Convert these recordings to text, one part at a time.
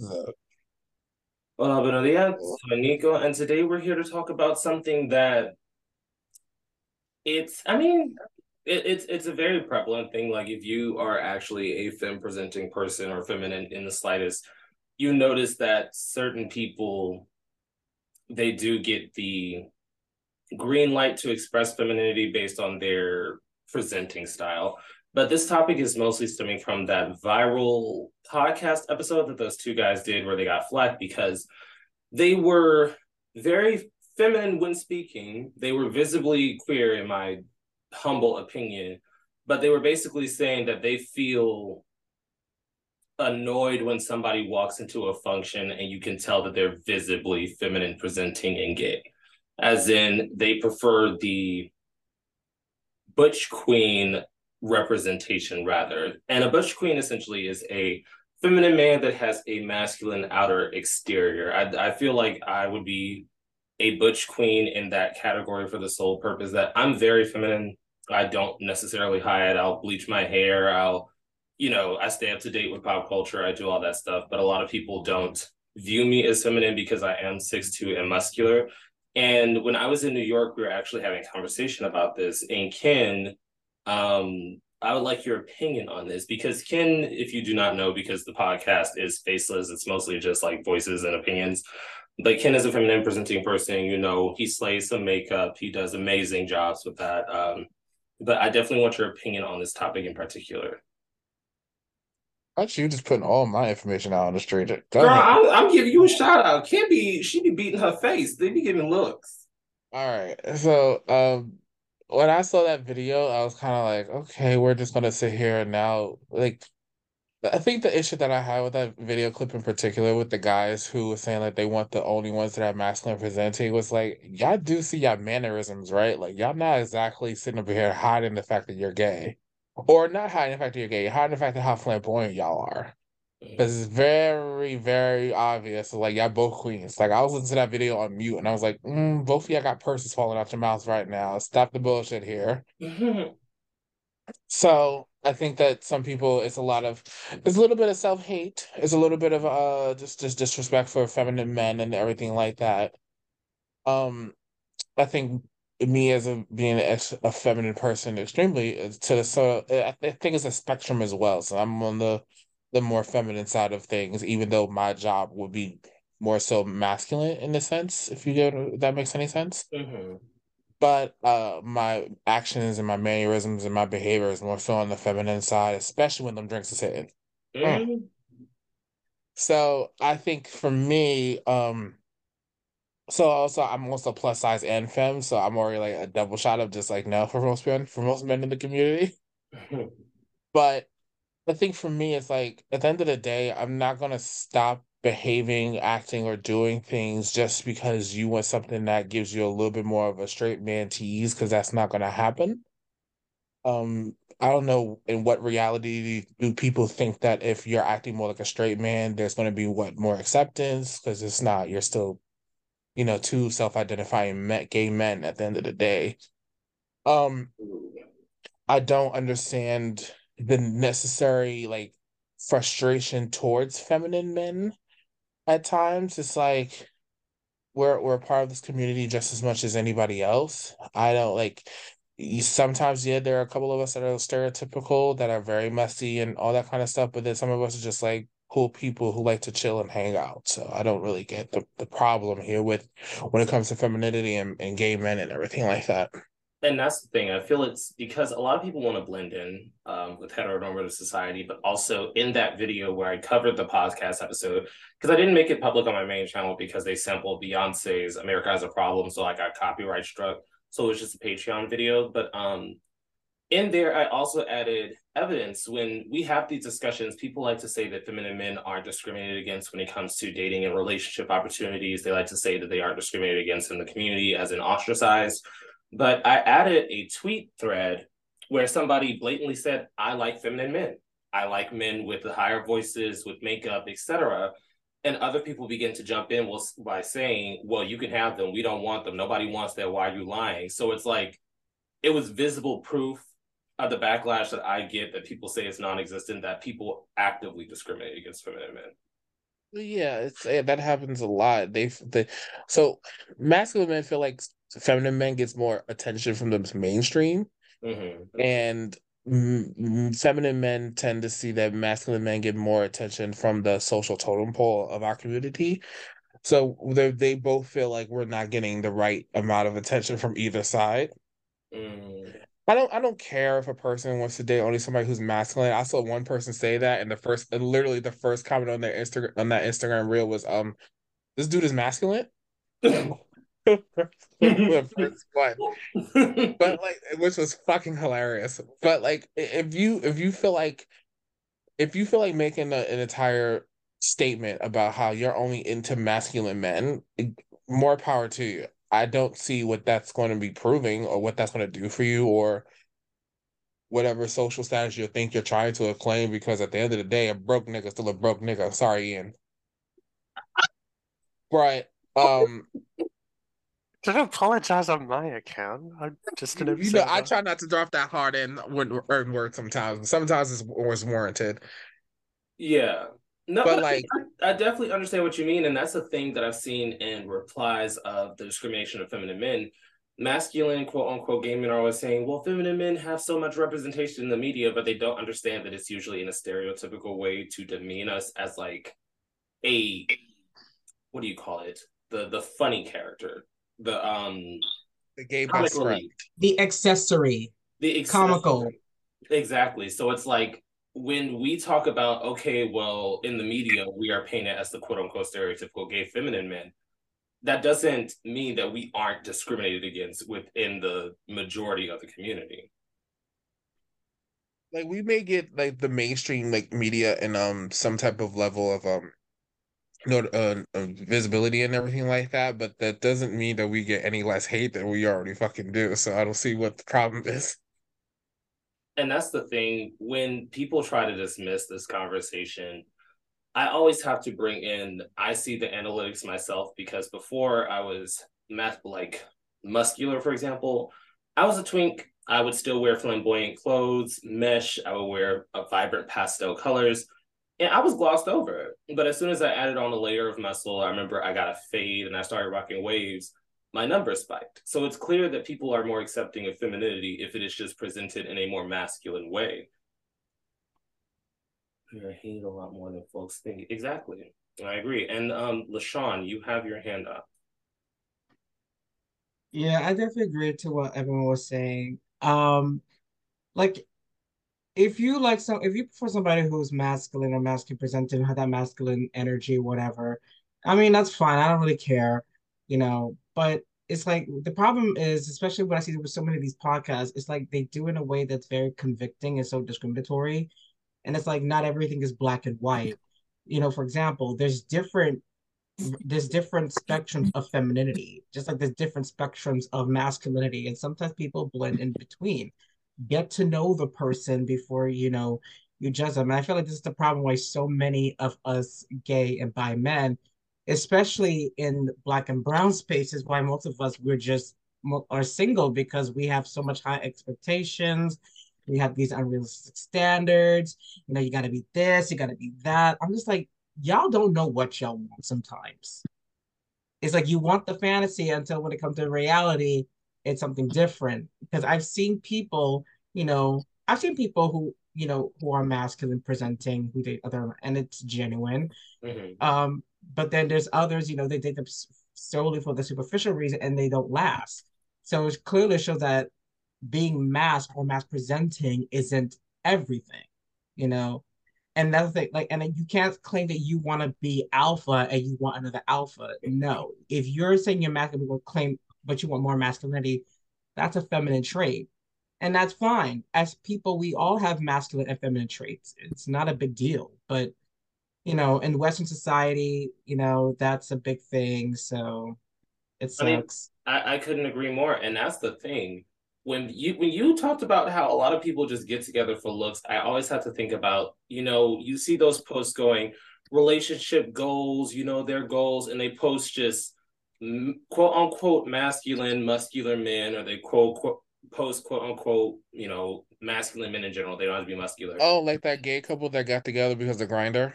episode. Hola, buenos días. Nico, and today we're here to talk about something that it's, I mean, it, it's it's a very prevalent thing. Like if you are actually a femme presenting person or feminine in the slightest, you notice that certain people they do get the green light to express femininity based on their presenting style. But this topic is mostly stemming from that viral podcast episode that those two guys did where they got flack because they were very feminine when speaking. They were visibly queer, in my humble opinion, but they were basically saying that they feel annoyed when somebody walks into a function and you can tell that they're visibly feminine presenting and gay. As in, they prefer the butch queen representation rather. And a butch queen essentially is a feminine man that has a masculine outer exterior. I, I feel like I would be a butch queen in that category for the sole purpose that I'm very feminine. I don't necessarily hide. I'll bleach my hair. I'll, you know, I stay up to date with pop culture. I do all that stuff. But a lot of people don't view me as feminine because I am six two and muscular. And when I was in New York, we were actually having a conversation about this. And Ken um, I would like your opinion on this because Ken, if you do not know, because the podcast is faceless, it's mostly just like voices and opinions. But Ken is a feminine presenting person, you know, he slays some makeup, he does amazing jobs with that. Um, but I definitely want your opinion on this topic in particular. Actually, you just putting all my information out on the street. Girl, I'm, I'm, giving you a shout out. Ken be she be beating her face. They be giving looks. All right. So um when I saw that video, I was kind of like, okay, we're just gonna sit here and now like I think the issue that I had with that video clip in particular with the guys who were saying like they want the only ones that are masculine presenting was like, y'all do see y'all mannerisms, right? Like y'all not exactly sitting over here hiding the fact that you're gay. Or not hiding the fact that you're gay, hiding the fact that how flamboyant y'all are. Because it's very, very obvious. Like y'all both queens. Like I was listening to that video on mute, and I was like, mm, both of y'all got purses falling out your mouths right now. Stop the bullshit here. so I think that some people, it's a lot of, it's a little bit of self hate. It's a little bit of uh just just disrespect for feminine men and everything like that. Um, I think me as a being a, a feminine person, extremely to the so I think it's a spectrum as well. So I'm on the the more feminine side of things, even though my job would be more so masculine in a sense, if you get if that makes any sense. Mm-hmm. But uh, my actions and my mannerisms and my behavior is more so on the feminine side, especially when them drinks is hitting. Mm-hmm. Mm. So I think for me, um, so also I'm also plus size and femme, so I'm already like a double shot of just like no for most men for most men in the community. but I think for me, it's like at the end of the day, I'm not gonna stop behaving, acting, or doing things just because you want something that gives you a little bit more of a straight man tease, because that's not gonna happen. Um, I don't know in what reality do people think that if you're acting more like a straight man, there's gonna be what more acceptance, because it's not. You're still, you know, two self-identifying gay men at the end of the day. Um, I don't understand the necessary like frustration towards feminine men at times. It's like we're we're part of this community just as much as anybody else. I don't like sometimes yeah there are a couple of us that are stereotypical that are very messy and all that kind of stuff but then some of us are just like cool people who like to chill and hang out so i don't really get the, the problem here with when it comes to femininity and, and gay men and everything like that and that's the thing. I feel it's because a lot of people want to blend in um, with heteronormative society, but also in that video where I covered the podcast episode, because I didn't make it public on my main channel because they sampled Beyonce's "America Has a Problem," so I got copyright struck. So it was just a Patreon video. But um, in there, I also added evidence. When we have these discussions, people like to say that feminine men are discriminated against when it comes to dating and relationship opportunities. They like to say that they are discriminated against in the community, as in ostracized but I added a tweet thread where somebody blatantly said, I like feminine men. I like men with the higher voices, with makeup, etc. And other people begin to jump in by saying, well, you can have them. We don't want them. Nobody wants that. Why are you lying? So it's like, it was visible proof of the backlash that I get that people say is non existent, that people actively discriminate against feminine men. Yeah, it's yeah, that happens a lot. They they so masculine men feel like feminine men gets more attention from the mainstream, Mm-hmm. and mm, feminine men tend to see that masculine men get more attention from the social totem pole of our community. So they they both feel like we're not getting the right amount of attention from either side. Mm. I don't I don't care if a person wants to date only somebody who's masculine. I saw one person say that, and the first, and literally the first comment on their Instagram on that Instagram reel was, "Um, this dude is masculine." the first one, but like, which was fucking hilarious. But like, if you if you feel like if you feel like making a, an entire statement about how you're only into masculine men, more power to you. I don't see what that's going to be proving or what that's going to do for you or whatever social status you think you're trying to acclaim because at the end of the day, a broke nigga still a broke nigga. Sorry, Ian. Right. Um Don't apologize on my account. I'm just an you observer. know, I try not to drop that hard in when earn words sometimes. Sometimes it's was warranted. Yeah. No, But, but like- I, I definitely understand what you mean, and that's a thing that I've seen in replies of the discrimination of feminine men. Masculine, quote unquote, gay men are always saying, "Well, feminine men have so much representation in the media," but they don't understand that it's usually in a stereotypical way to demean us as like a what do you call it? The the funny character, the um The gay best friend. The accessory. the Comical. Exactly. So it's like when we talk about, okay, well, in the media, we are painted as the quote unquote stereotypical gay feminine men. That doesn't mean that we aren't discriminated against within the majority of the community. Like we may get like the mainstream like media and um some type of level of um know uh, uh, visibility and everything like that, but that doesn't mean that we get any less hate than we already fucking do. So I don't see what the problem is. And that's the thing when people try to dismiss this conversation, I always have to bring in I see the analytics myself because before I was math like muscular, for example, I was a twink. I would still wear flamboyant clothes, mesh, I would wear vibrant pastel colors. And I was glossed over. But as soon as I added on a layer of muscle, I remember I got a fade and I started rocking waves my numbers spiked. So it's clear that people are more accepting of femininity if it is just presented in a more masculine way. You're hated a lot more than folks think. Exactly. I agree. And um LaShawn, you have your hand up. Yeah, I definitely agree to what everyone was saying. Um, like if you like some if you prefer somebody who's masculine or masculine presenting, have that masculine energy, whatever, I mean that's fine. I don't really care, you know, but it's like the problem is, especially when I see with so many of these podcasts, it's like they do in a way that's very convicting and so discriminatory. And it's like not everything is black and white. You know, for example, there's different there's different spectrums of femininity, just like there's different spectrums of masculinity, and sometimes people blend in between. Get to know the person before you know you judge them. And I feel like this is the problem why so many of us gay and bi men, especially in black and brown spaces, why most of us we're just are single because we have so much high expectations. We have these unrealistic standards. You know, you got to be this, you got to be that. I'm just like, y'all don't know what y'all want sometimes. It's like you want the fantasy until when it comes to reality, it's something different. Because I've seen people, you know, I've seen people who, you know, who are masculine presenting, who date other, and it's genuine. Mhm. Um, but then there's others, you know, they date them solely for the superficial reason and they don't last. So it clearly shows that being masked or masc presenting isn't everything, you know. And another thing, like, and you can't claim that you want to be alpha and you want another alpha. No, if you're saying you're masculine, will claim, but you want more masculinity, that's a feminine trait, and that's fine. As people, we all have masculine and feminine traits. It's not a big deal, but you know, in Western society, you know, that's a big thing. So it I mean, sucks. I, I couldn't agree more. And that's the thing. When you when you talked about how a lot of people just get together for looks, I always have to think about, you know, you see those posts going relationship goals, you know, their goals, and they post just quote unquote masculine, muscular men, or they quote, quote post quote unquote, you know, masculine men in general. They don't have to be muscular. Oh, like that gay couple that got together because of Grindr.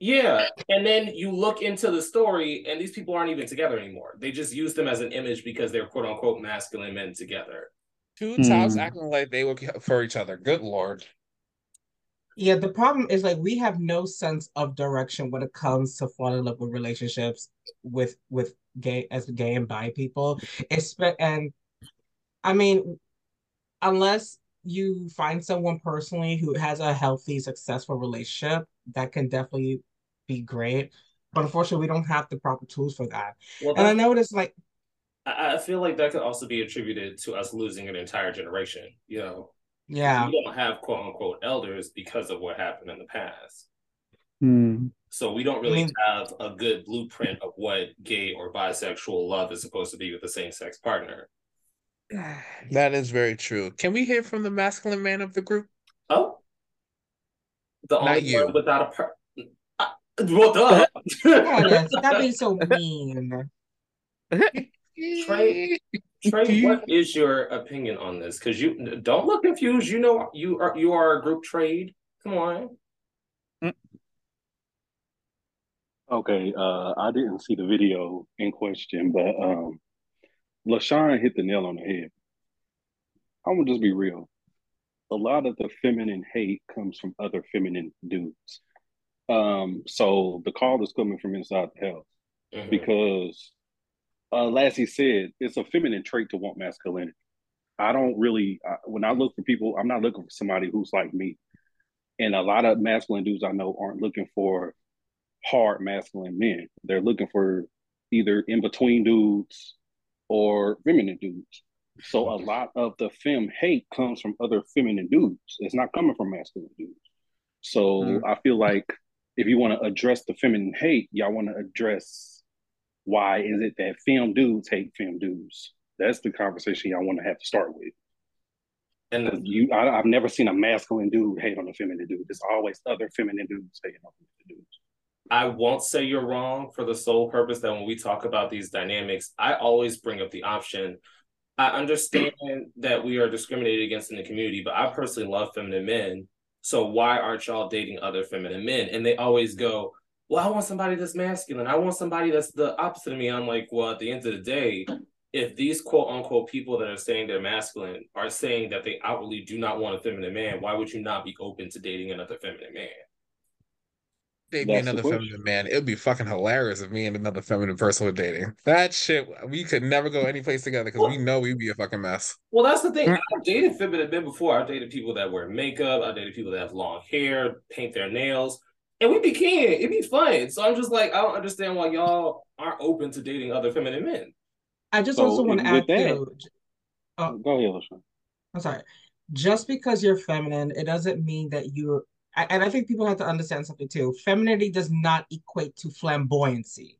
Yeah, and then you look into the story, and these people aren't even together anymore. They just use them as an image because they're quote unquote masculine men together. Two tops Hmm. acting like they were for each other. Good lord. Yeah, the problem is like we have no sense of direction when it comes to falling in love with relationships with with gay as gay and bi people. Espe- and I mean, unless you find someone personally who has a healthy, successful relationship, that can definitely be great. But unfortunately, we don't have the proper tools for that. Well, And I that's- noticed like I I feel like that could also be attributed to us losing an entire generation. You know, yeah, we don't have quote unquote elders because of what happened in the past. Hmm. So we don't really I mean- have a good blueprint of what gay or bisexual love is supposed to be with a same sex partner. That is very true. Can we hear from the masculine man of the group? Oh, the Not only you. one without a part. Uh, well, duh. yeah, stop being so mean. Trey, Trey, what is your opinion on this? Because you don't look confused. You know you are you are a group trade. Come on. Okay, uh, I didn't see the video in question, but um, LaShawn hit the nail on the head. I'm gonna just be real. A lot of the feminine hate comes from other feminine dudes. Um, so the call is coming from inside the house Mhm. because, uh, Lassie said it's a feminine trait to want masculinity. I don't really, I, when I look for people, I'm not looking for somebody who's like me. And a lot of masculine dudes I know aren't looking for hard masculine men. They're looking for either in between dudes or feminine dudes. So a lot of the fem hate comes from other feminine dudes. It's not coming from masculine dudes. So Mm. I feel like if you want to address the feminine hate, y'all want to address why is it that fem dudes hate fem dudes? That's the conversation y'all want to have to start with. And you, I, I've never seen a masculine dude hate on a feminine dude. There's always other feminine dudes hating on feminine dudes. I won't say you're wrong for the sole purpose that when we talk about these dynamics, I always bring up the option. I understand that we are discriminated against in the community, but I personally love feminine men. So why aren't y'all dating other feminine men? And they always go, Well, I want somebody that's masculine. I want somebody that's the opposite of me. I'm like, Well, at the end of the day, if these quote unquote people that are saying they're masculine are saying that they outwardly do not want a feminine man, why would you not be open to dating another feminine man? Date me another feminine man. It would be fucking hilarious if me and another feminine person were dating. That shit, we could never go any place together because we know we'd be a fucking mess. Well, that's the thing. Mm. I've dated feminine men before. I've dated people that wear makeup. I've dated people that have long hair, paint their nails, and we'd be kin. It'd be fun. So I'm just like, I don't understand why y'all aren't open to dating other feminine men. I just So, also want to with add that- too, Oh. Go ahead, LaShawn. I'm sorry. Just because you're feminine, it doesn't mean that you're. And I think people have to understand something too. Femininity does not equate to flamboyancy.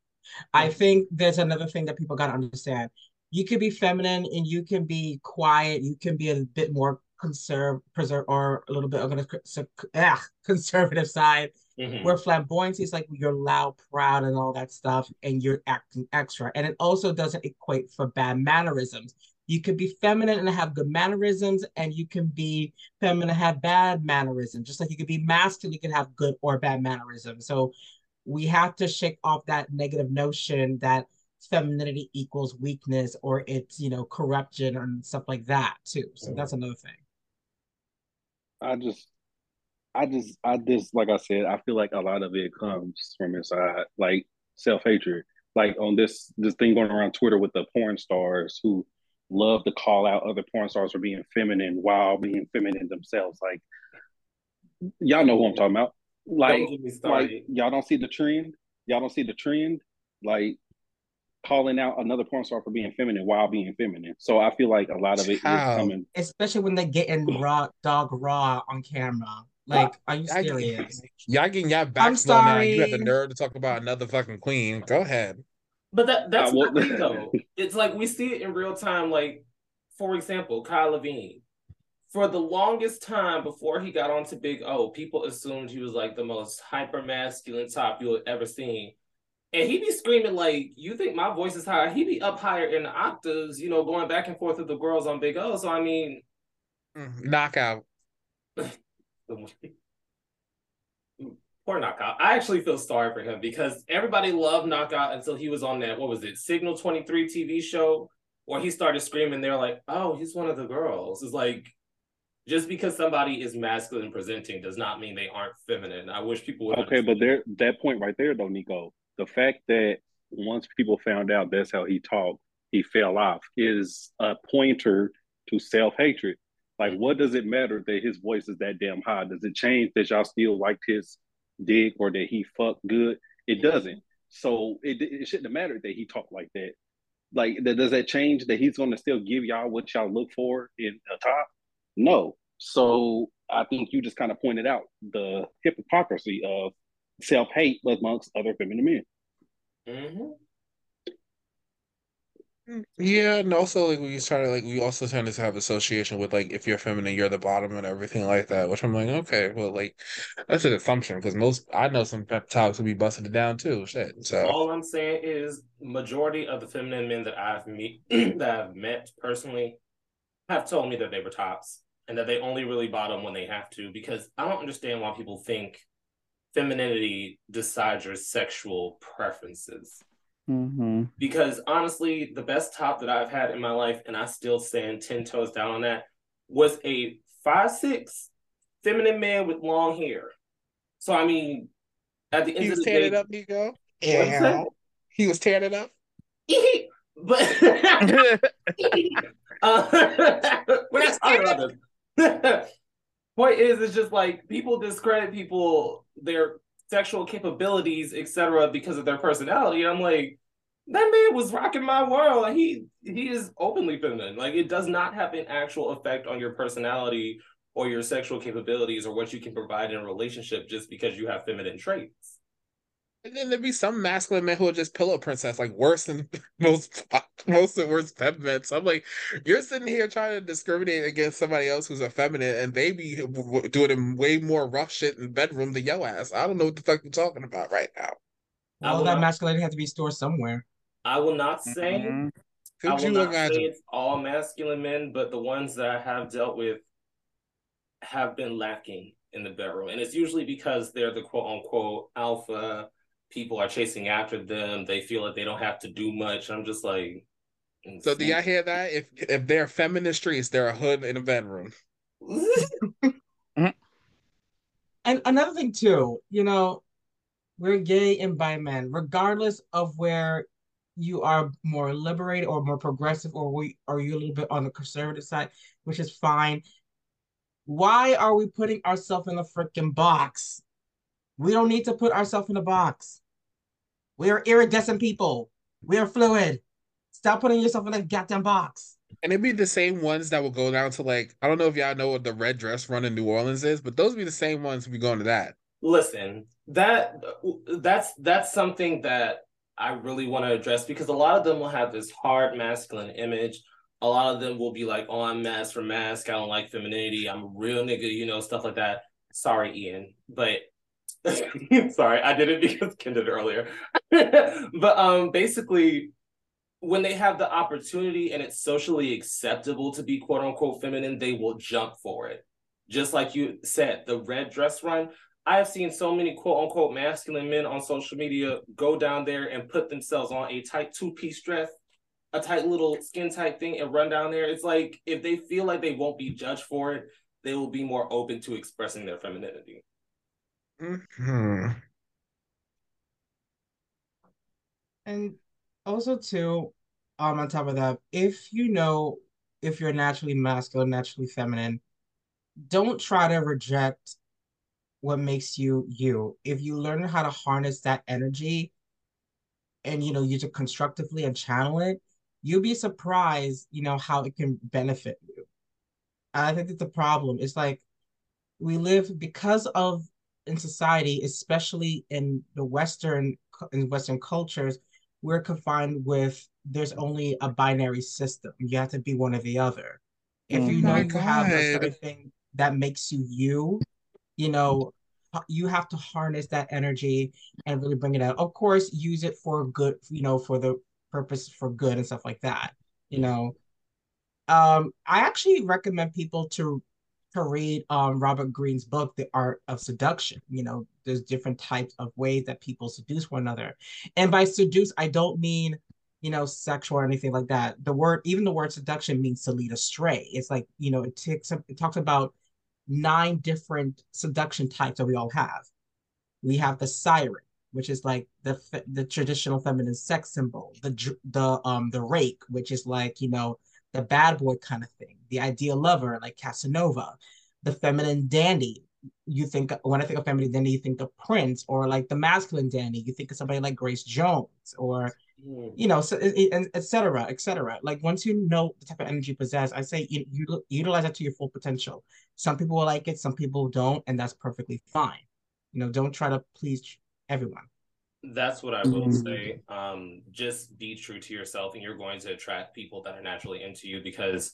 I think there's another thing that people got to understand. You can be feminine and you can be quiet. You can be a bit more conserve, preserve, or a little bit on the cons- conservative side. Mhm. Where flamboyancy is like you're loud, proud, and all that stuff, and you're acting extra. And it also doesn't equate for bad mannerisms. You could be feminine and have good mannerisms, and you can be feminine and have bad mannerisms. Just like you could be masculine, you can have good or bad mannerisms. So we have to shake off that negative notion that femininity equals weakness or it's you know corruption and stuff like that too. So that's mm-hmm. another thing. I just, I just, I just, like I said, I feel like a lot of it comes from inside, like self hatred. Like on this this thing going around Twitter with the porn stars who love to call out other porn stars for being feminine while being feminine themselves. Like, y'all know who I'm talking about. Like, Don't get me started. like y'all don't see the trend. Y'all don't see the trend. Like calling out another porn star for being feminine while being feminine. So I feel like a lot of it is Child. coming. Especially when they're getting raw dog raw on camera. Like, are you I- serious? Y'all getting y'all back I'm backs blown out. You had the nerve to talk about another fucking queen. Go ahead. But that that's I what will- I though. It's like we see it in real time. Like, for example, Kyle Levine. For the longest time before he got onto Big O, people assumed he was like the most hyper masculine top you had ever seen. And he be screaming like, "You think my voice is higher?" He be up higher in the octaves, you know, going back and forth with the girls on Big O. So I mean, Mm, Knockout. poor knockout. I actually feel sorry for him because everybody loved knockout until he was on that what was it, Signal 23 TV show where he started screaming. They're like, oh, he's one of the girls. It's like just because somebody is masculine presenting does not mean they aren't feminine. I wish people would. Okay, but there that point right there though, Nico, the fact that once people found out that's how he talked, he fell off is a pointer to self hatred. Like, what does it matter that his voice is that damn high? Does it change that y'all still liked his dick or that he fucked good? It doesn't. So it, it shouldn't matter that he talked like that. Like, does that change that he's going to still give y'all what y'all look for in a top? No. So I think you just kind of pointed out the hypocrisy of self hate amongst other feminine men. Mm-hmm. Yeah, and also like we started like we also tend to have association with like if you're feminine, you're the bottom and everything like that. Which I'm like, okay, well, like that's an assumption because most I know some pep talks will be busting it down too. Shit. So all I'm saying is majority of the feminine men that I've meet that I've met personally have told me that they were tops and that they only really bottom when they have to because I don't understand why people think femininity decides your sexual preferences. Mm-hmm. Because honestly, the best top that I've had in my life, and I still stand 10 toes down on that, was a five six feminine man with long hair. So, I mean, at the end he of the day. it up, Nico. Yeah. He was tearing it up. but uh, we're not talking about this. Point is, it's just like people discredit people their sexual capabilities, etc., because of their personality. I'm like, that man was rocking my world. and he he is openly feminine. Like it does not have an actual effect on your personality or your sexual capabilities or what you can provide in a relationship just because you have feminine traits. And then there'd be some masculine men who are just pillow princess, like worse than most most of worst feminine. So I'm like, you're sitting here trying to discriminate against somebody else who's effeminate, and they be doing way more rough shit in the bedroom than yo ass. I don't know what the fuck you're talking about right now. All that masculinity has to be stored somewhere. I will not say. Mm-hmm. Could I will not imagine? say it's all masculine men, but the ones that I have dealt with have been lacking in the bedroom, and it's usually because they're the quote unquote alpha people are chasing after them. They feel like they don't have to do much. I'm just like. Mm, so do y'all hear that? If if they're feminist streets, they're a hood in a bedroom. and another thing too, you know, we're gay and bi men, regardless of where you are more liberated or more progressive, or we are you a little bit on the conservative side, which is fine. Why are we putting ourselves in a freaking box? We don't need to put ourselves in a box. We are iridescent people. We are fluid. Stop putting yourself in a goddamn box. And it'd be the same ones that will go down to like I don't know if y'all know what the red dress run in New Orleans is, but those would be the same ones who be going to that. Listen, that that's that's something that I really want to address because a lot of them will have this hard masculine image. A lot of them will be like, "Oh, I'm masc for masc. I don't like femininity. I'm a real nigga," you know, stuff like that. Sorry, Ian, but Sorry, I did it because Ken did earlier. but um, basically, when they have the opportunity and it's socially acceptable to be quote unquote feminine, they will jump for it. Just like you said, the red dress run. I have seen so many quote unquote masculine men on social media go down there and put themselves on a tight two piece dress, a tight little skin tight thing, and run down there. It's like if they feel like they won't be judged for it, they will be more open to expressing their femininity. Mm-hmm. And also too, um, on top of that, if you know if you're naturally masculine, naturally feminine, don't try to reject what makes you you. If you learn how to harness that energy and you know use it constructively and channel it, you'll be surprised, you know, how it can benefit you. And I think that's the problem. It's like we live because of in society, especially in the Western in Western cultures, we're confined with there's only a binary system. You have to be one or the other. If oh you know you God. have a certain thing that makes you you, you know, you have to harness that energy and really bring it out. Of course, use it for good, you know, for the purpose for good and stuff like that. You know, um, I actually recommend people to to read um Robert Greene's book, The Art of Seduction. You know, there's different types of ways that people seduce one another. And by seduce, I don't mean, you know, sexual or anything like that. The word, even the word seduction means to lead astray. It's like, you know, it takes it talks about nine different seduction types that we all have. We have the siren, which is like the the traditional feminine sex symbol. The the um the rake, which is like, you know, the bad boy kind of thing, the ideal lover like Casanova, the feminine dandy. You think when I think of feminine dandy, you think of Prince, or like the masculine dandy, you think of somebody like Grace Jones, or mm. you know, so, etc. etc. Like once you know the type of energy you possess, I say you, you utilize it to your full potential. Some people will like it, some people don't, and that's perfectly fine. You know, don't try to please everyone. That's what I will mm-hmm. say. Um, just be true to yourself, and you're going to attract people that are naturally into you. Because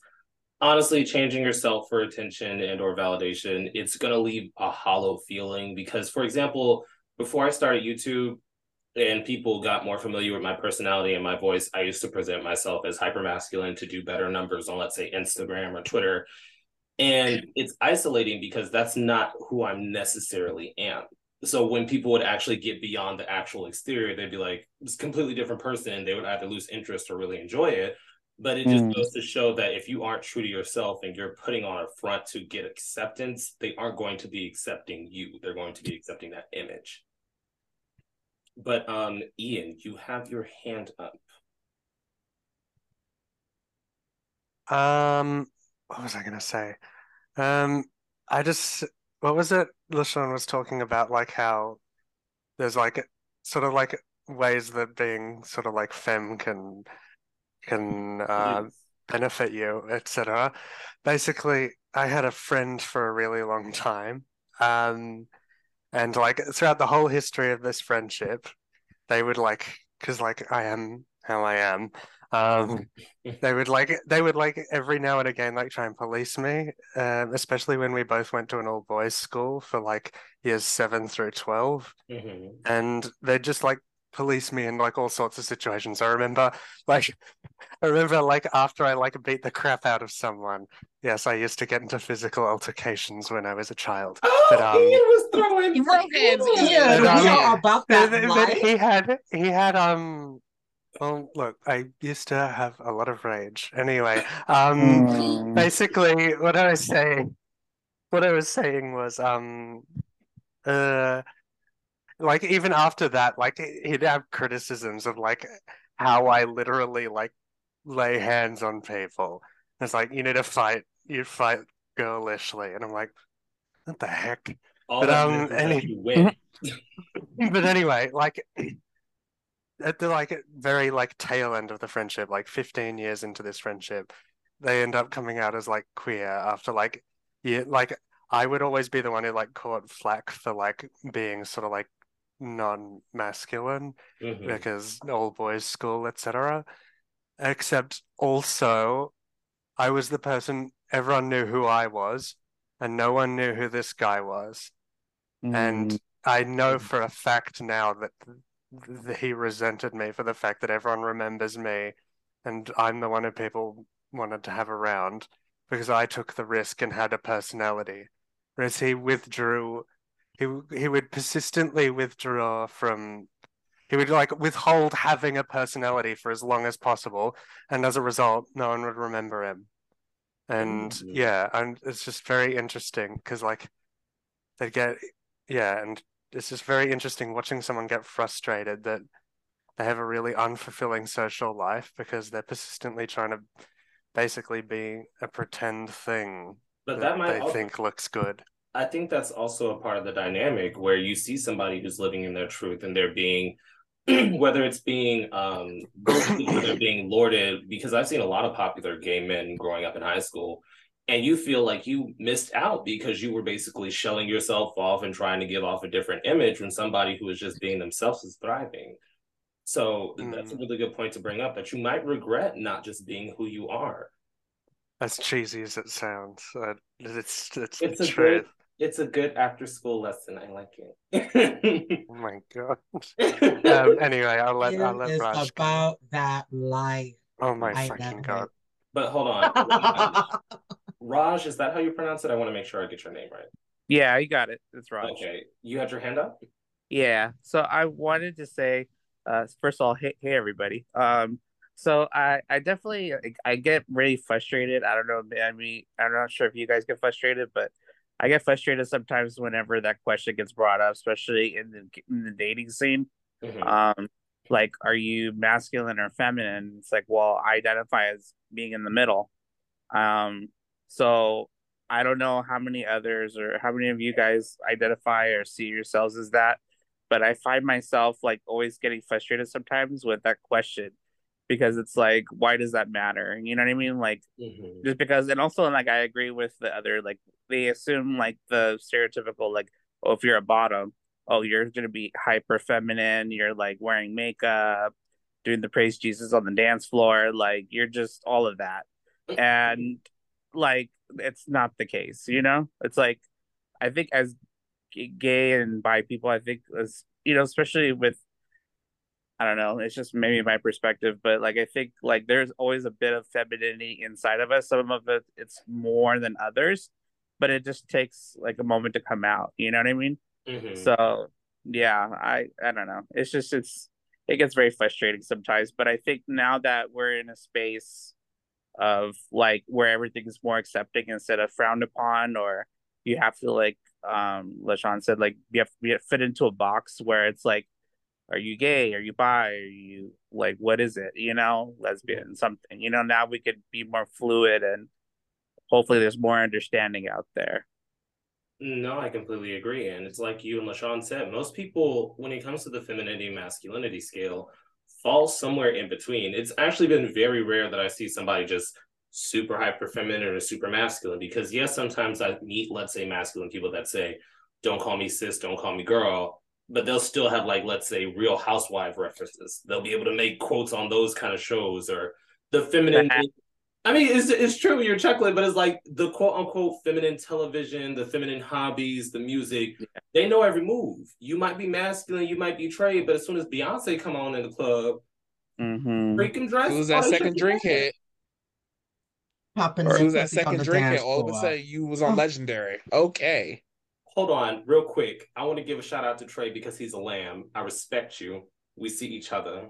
honestly, changing yourself for attention and or validation, it's going to leave a hollow feeling. Because, for example, before I started YouTube, and people got more familiar with my personality and my voice, I used to present myself as hypermasculine to do better numbers on, let's say, Instagram or Twitter. And it's isolating because that's not who I'm necessarily am so when people would actually get beyond the actual exterior they'd be like it's a completely different person. They would either lose interest or really enjoy it. But it just mm. goes to show that if you aren't true to yourself and you're putting on a front to get acceptance they aren't going to be accepting you. They're going to be accepting that image. But um ian you have your hand up. Um what was i going to say? Um i just what was it LaShawn was talking about, like how there's like sort of like ways that being sort of like femme can can uh, yes. benefit you, etc. Basically, I had a friend for a really long time, um, and like throughout the whole history of this friendship, they would like because like I am how I am. Um, they would like they would like every now and again like try and police me, um, especially when we both went to an all boys school for like years seven through 12 mm-hmm. and they'd just like police me in like all sorts of situations. I remember like I remember like after I like beat the crap out of someone. Yes, I used to get into physical altercations when I was a child. Oh, but, um, Ian was throwing hands. Yeah, we are about that. But, but he had he had um well, look, I used to have a lot of rage. Anyway, um, mm. basically, what I was saying, what I was saying was, um, uh, like even after that, like he'd have criticisms of like how I literally like lay hands on people. It's like you need to fight, you fight girlishly, and I'm like, what the heck? All but um, any... but anyway, like at the like very like tail end of the friendship, like 15 years into this friendship, they end up coming out as like queer after like yeah, like I would always be the one who like caught flack for like being sort of like non-masculine mm-hmm. because all boys school, etc. Except also, I was the person everyone knew who I was, and no one knew who this guy was. Mm. And I know for a fact now that he resented me for the fact that everyone remembers me and I'm the one who people wanted to have around because I took the risk and had a personality. Whereas he withdrew, he he would persistently withdraw from, he would like withhold having a personality for as long as possible, and as a result, no one would remember him. And mm-hmm. yeah, and it's just very interesting because like they get yeah, and it's just very interesting watching someone get frustrated that they have a really unfulfilling social life because they're persistently trying to basically be a pretend thing but that, that might they also, think looks good. I think that's also a part of the dynamic where you see somebody who's living in their truth and they're being whether it's being um they're being lorded because I've seen a lot of popular gay men growing up in high school and you feel like you missed out because you were basically shelling yourself off and trying to give off a different image when somebody who is just being themselves is thriving. So mm. that's a really good point to bring up that you might regret not just being who you are. As cheesy as it sounds, uh, it's it's, it's a truth. Good, it's a good after school lesson. I like it. oh my god. um, anyway, I'll let it I'll let Raj about go. that life. Oh my I fucking god. But hold on. Raj, is that how you pronounce it? I want to make sure I get your name right. Yeah, you got it. It's Raj. Okay, you had your hand up. Yeah. So I wanted to say, uh, first of all, hey, hey everybody. Um, so I, I definitely, I get really frustrated. I don't know. I mean, I'm not sure if you guys get frustrated, but I get frustrated sometimes whenever that question gets brought up, especially in the in the dating scene. Mhm. Um, like, are you masculine or feminine? It's like, well, I identify as being in the middle. Um, so I don't know how many others or how many of you guys identify or see yourselves as that, but I find myself like always getting frustrated sometimes with that question because it's like, why does that matter? You know what I mean? Like, Mhm. just because, and also like I agree with the other, like they assume like the stereotypical, like, oh, if you're a bottom, oh, you're gonna be hyper feminine, you're like wearing makeup, doing the praise Jesus on the dance floor, like you're just all of that. And like it's not the case, you know? It's like I think as gay and bi people, I think as you know, especially with I don't know, it's just maybe my perspective, but like I think like there's always a bit of femininity inside of us. Some of it it's more than others, but it just takes like a moment to come out. You know what I mean? Mhm. So yeah, I I don't know. It's just it's it gets very frustrating sometimes. But I think now that we're in a space of like where everything is more accepting instead of frowned upon, or you have to like um LaShawn said, like you have you have to fit into a box where it's like, are you gay? Are you bi? Are you like what is it? You know, lesbian, something. You know, now we could be more fluid and hopefully there's more understanding out there. No, I completely agree. And it's like you and LaShawn said, most people, when it comes to the femininity masculinity scale, fall somewhere in between. It's actually been very rare that I see somebody just super hyper feminine or super masculine because, yes, sometimes I meet, let's say, masculine people that say, don't call me sis, don't call me girl. But they'll still have, like, let's say, real housewife references. They'll be able to make quotes on those kind of shows or the feminine. I mean, it's it's true you're chuckling, but it's like the quote unquote feminine television, the feminine hobbies, the music. They know every move. You might be masculine, you might be trade, but as soon as Beyonce come on in the club, Mm-hmm. freaking dress. As soon as oh, that second drink there. hit, Popping as soon that second drink hit, all of a sudden you was on Oh. legendary. Okay. Hold on, real quick. I want to give a shout out to Trey because he's a lamb. I respect you. We see each other.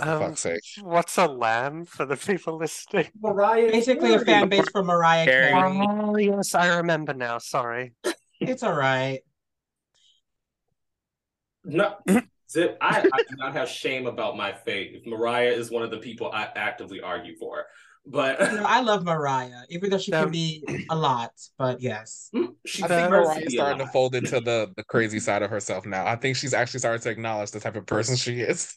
For Um, fuck's sake. What's a lamb for the people listening? Mariah, Basically, a fan base for Mariah Carey. Carey. Oh yes, I remember now. Sorry. It's all right. No, Zip, I, I do not have shame about my faith. Mariah is one of the people I actively argue for. But You know, I love Mariah, even though she Um, can be a lot. But yes, she I think Mariah's starting to fold into the the crazy side of herself now. I think she's actually starting to acknowledge the type of person she is.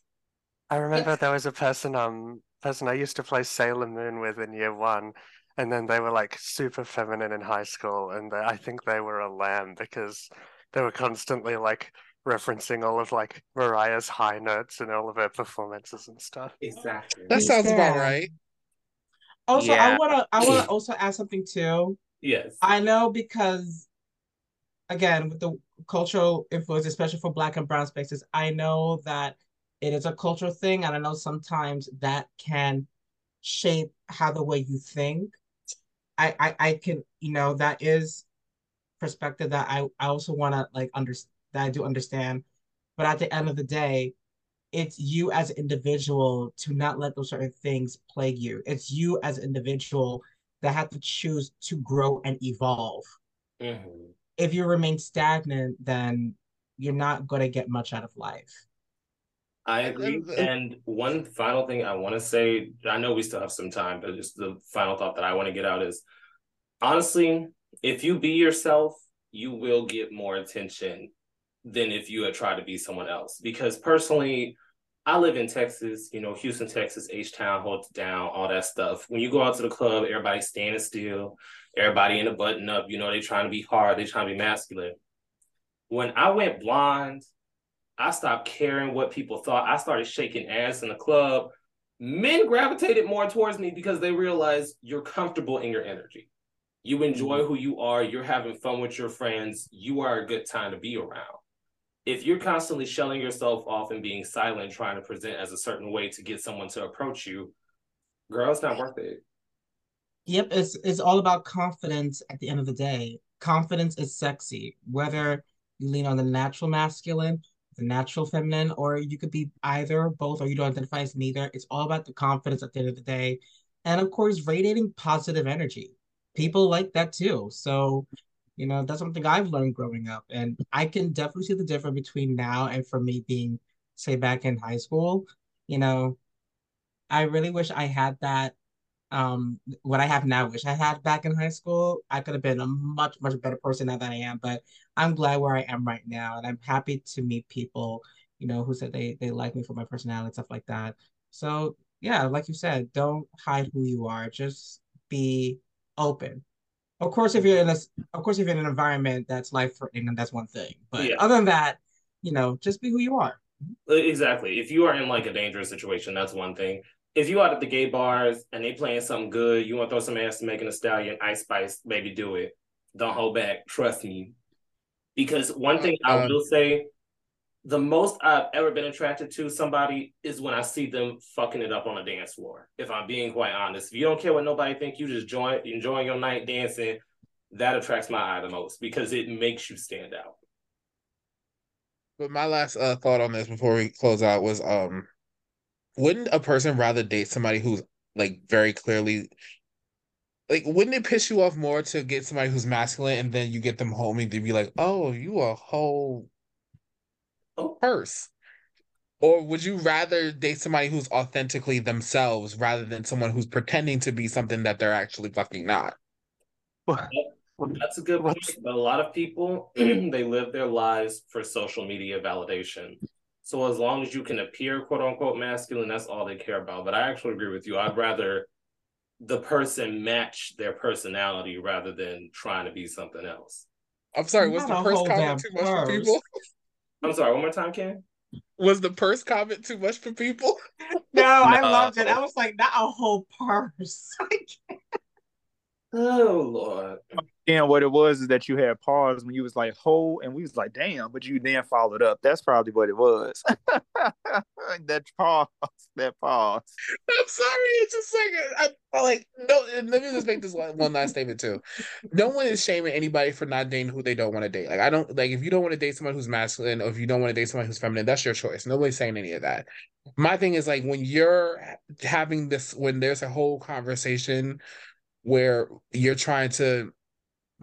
I remember there was a person, um, person I used to play Sailor Moon with in year one, and then they were like super feminine in high school, and they, I think they were a lamb because they were constantly like referencing all of like Mariah's high notes and all of her performances and stuff. Exactly. That sounds about right. also Yeah. I wanna I wanna also add something too. Yes. I know because again with the cultural influence, especially for Black and Brown spaces, I know that it is a cultural thing, and I know sometimes that can shape how the way you think. I I, I can you know that is perspective that I I also want to like understand that I do understand, but at the end of the day, it's you as an individual to not let those certain things plague you. It's you as an individual that have to choose to grow and evolve. Mhm. If you remain stagnant, then you're not going to get much out of life. I agree. Uh, and one final thing I want to say, I know we still have some time, but just the final thought that I want to get out is honestly, if you be yourself, you will get more attention than if you had tried to be someone else. Because personally, I live in Texas, you know, Houston, Texas, H Town holds down, all that stuff. When you go out to the club, everybody's standing still, everybody in a button up, you know, they trying to be hard, they trying to be masculine. When I went blonde, I stopped caring what people thought. I started shaking ass in the club. Men gravitated more towards me because they realized you're comfortable in your energy. You mm-hmm. enjoy who you are, you're having fun with your friends, you are a good time to be around. If you're constantly shelling yourself off and being silent, trying to present as a certain way to get someone to approach you, girl, it's not worth it. Yep, it's it's all about confidence at the end of the day. Confidence is sexy, whether you lean on the natural masculine, natural feminine, or you could be either, both, or you don't identify as neither. It's all about the confidence at the end of the day. And of course, radiating positive energy. People like that too. So, you know, that's something I've learned growing up. And I can definitely see the difference between now and for me being, say, back in high school. You know, I really wish I had that um what I have now wish I had back in high school. I could have been a much, much better person now than I am, but I'm glad where I am right now. And I'm happy to meet people, you know, who said they they like me for my personality, stuff like that. So yeah, like you said, don't hide who you are. Just be open. Of course, if you're in a of course if you're in an environment that's life threatening, that's one thing. But yeah. other than that, you know, just be who you are. Exactly. If you are in like a dangerous situation, that's one thing if you out at the gay bars and they playing something good, you want to throw some ass to Megan Thee Stallion, Ice Spice, baby, do it. Don't hold back. Trust me. Because one thing I uh, will say, the most I've ever been attracted to somebody is when I see them fucking it up on a dance floor. If I'm being quite honest, if you don't care what nobody think, you just join enjoying your night dancing. That attracts my eye the most because it makes you stand out. But my last uh, thought on this before we close out was um wouldn't a person rather date somebody who's like very clearly like wouldn't it piss you off more to get somebody who's masculine and then you get them home and to be like, oh, you a whole purse? Or would you rather date somebody who's authentically themselves rather than someone who's pretending to be something that they're actually fucking not? That's a good point. But a lot of people they live their lives for social media validation. So as long as you can appear quote unquote masculine, that's all they care about. But I actually agree with you. I'd rather the person match their personality rather than trying to be something else. I'm sorry, was the purse comment too much for people? I'm sorry, one more time, Ken. Was the purse comment too much for people? No, no. I loved it. I was like, not a whole purse. oh Lord. And what it was is that you had pause when you was like whole, and we was like, damn, but you then followed up. That's probably what it was. that pause, that pause. I'm sorry, it's just like I, like no. Let me just make this one, one last statement too. No one is shaming anybody for not dating who they don't want to date. Like I don't like if you don't want to date someone who's masculine or if you don't want to date someone who's feminine, that's your choice. Nobody's saying any of that. My thing is like when you're having this, when there's a whole conversation where you're trying to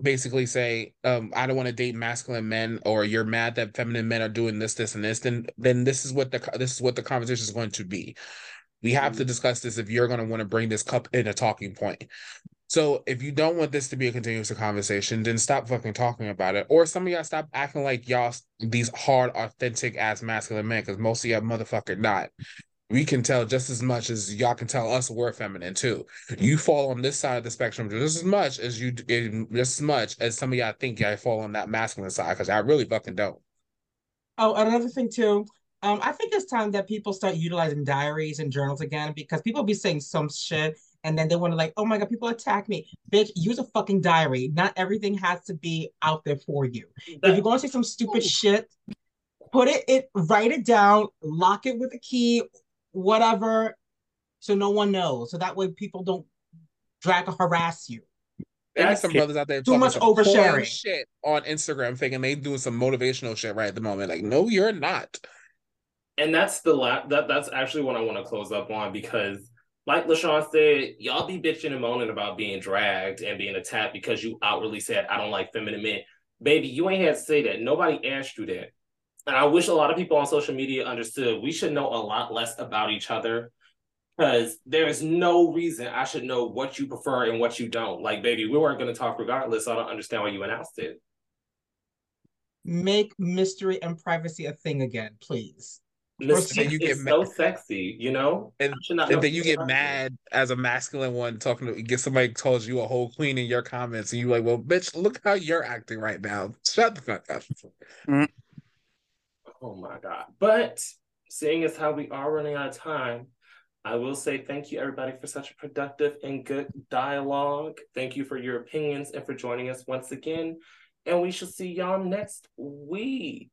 basically say, um, I don't want to date masculine men, or you're mad that feminine men are doing this, this, and this, then then this is what the this is what the conversation is going to be. We have mm-hmm. to discuss this if you're going to want to bring this cup in a talking point. So if you don't want this to be a continuous conversation, then stop fucking talking about it. Or some of y'all stop acting like y'all these hard, authentic ass masculine men, because most of y'all motherfucker not we can tell just as much as y'all can tell us we're feminine too. You fall on this side of the spectrum just as much as you just as much as some of y'all think y'all fall on that masculine side because I really fucking don't. Oh, another thing too. Um, I think it's time that people start utilizing diaries and journals again because people be saying some shit and then they want to like, oh my god, people attack me. Bitch, use a fucking diary. Not everything has to be out there for you. If you're going to say some stupid shit, put it, it write it down, lock it with a key whatever, so no one knows. So that way people don't drag or harass you. There's some brothers out there too much oversharing shit on Instagram, thinking they doing some motivational shit right at the moment. Like, no, you're not. And that's the la- that that's actually what I want to close up on because, like Lashawn said, y'all be bitching and moaning about being dragged and being attacked because you outwardly said I don't like feminine men. Baby, you ain't had to say that. Nobody asked you that and I wish a lot of people on social media understood we should know a lot less about each other because there is no reason I should know what you prefer and what you don't. Like, baby, we weren't going to talk regardless. So I don't understand why you announced it. Make mystery and privacy a thing again, please. Listen, you get so sexy, you know, and, and then you get mad as a masculine one talking to get somebody calls you a whole queen in your comments, and you like, well, bitch, look how you're acting right now. Shut the fuck up. Mm-hmm. Oh my God. But seeing as how we are running out of time, I will say thank you, everybody, for such a productive and good dialogue. Thank you for your opinions and for joining us once again. And we shall see y'all next week.